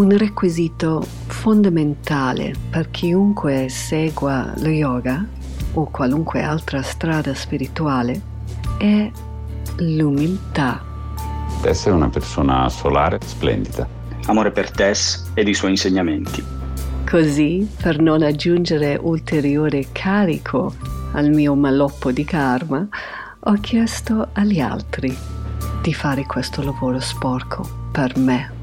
un requisito fondamentale per chiunque segua lo yoga o qualunque altra strada spirituale è l'umiltà. Tess è una persona solare, splendida. Amore per Tess ed i suoi insegnamenti. Così, per non aggiungere ulteriore carico al mio maloppo di karma, ho chiesto agli altri di fare questo lavoro sporco per me.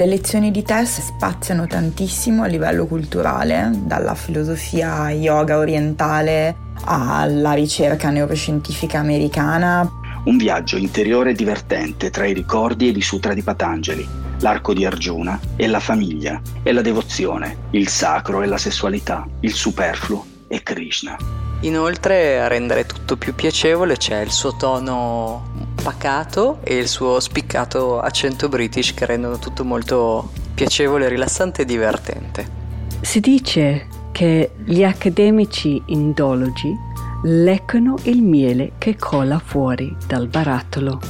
Le lezioni di Tess spaziano tantissimo a livello culturale, dalla filosofia yoga orientale alla ricerca neuroscientifica americana. Un viaggio interiore divertente tra i ricordi e i sutra di Patanjali, l'arco di Arjuna e la famiglia e la devozione, il sacro e la sessualità, il superfluo e Krishna. Inoltre a rendere tutto più piacevole c'è il suo tono pacato e il suo spiccato accento british che rendono tutto molto piacevole, rilassante e divertente. Si dice che gli accademici indologi leccano il miele che cola fuori dal barattolo.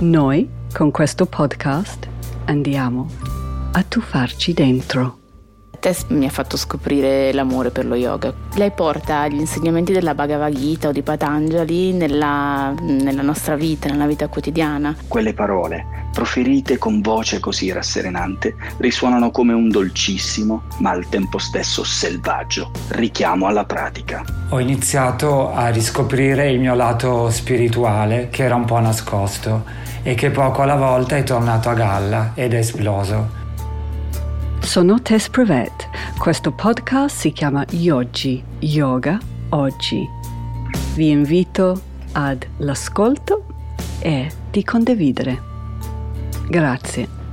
Noi, con questo podcast, andiamo a tuffarci dentro. Tess mi ha fatto scoprire l'amore per lo yoga. Lei porta gli insegnamenti della Bhagavad Gita o di Patanjali nella, nella nostra vita, nella vita quotidiana. Quelle parole, proferite con voce così rasserenante, risuonano come un dolcissimo, ma al tempo stesso selvaggio, richiamo alla pratica. Ho iniziato a riscoprire il mio lato spirituale che era un po' nascosto e che poco alla volta è tornato a galla ed è esploso. Sono Tess Prevet. Questo podcast si chiama Yogi, Yoga Oggi. Vi invito ad l'ascolto e di condividere. Grazie.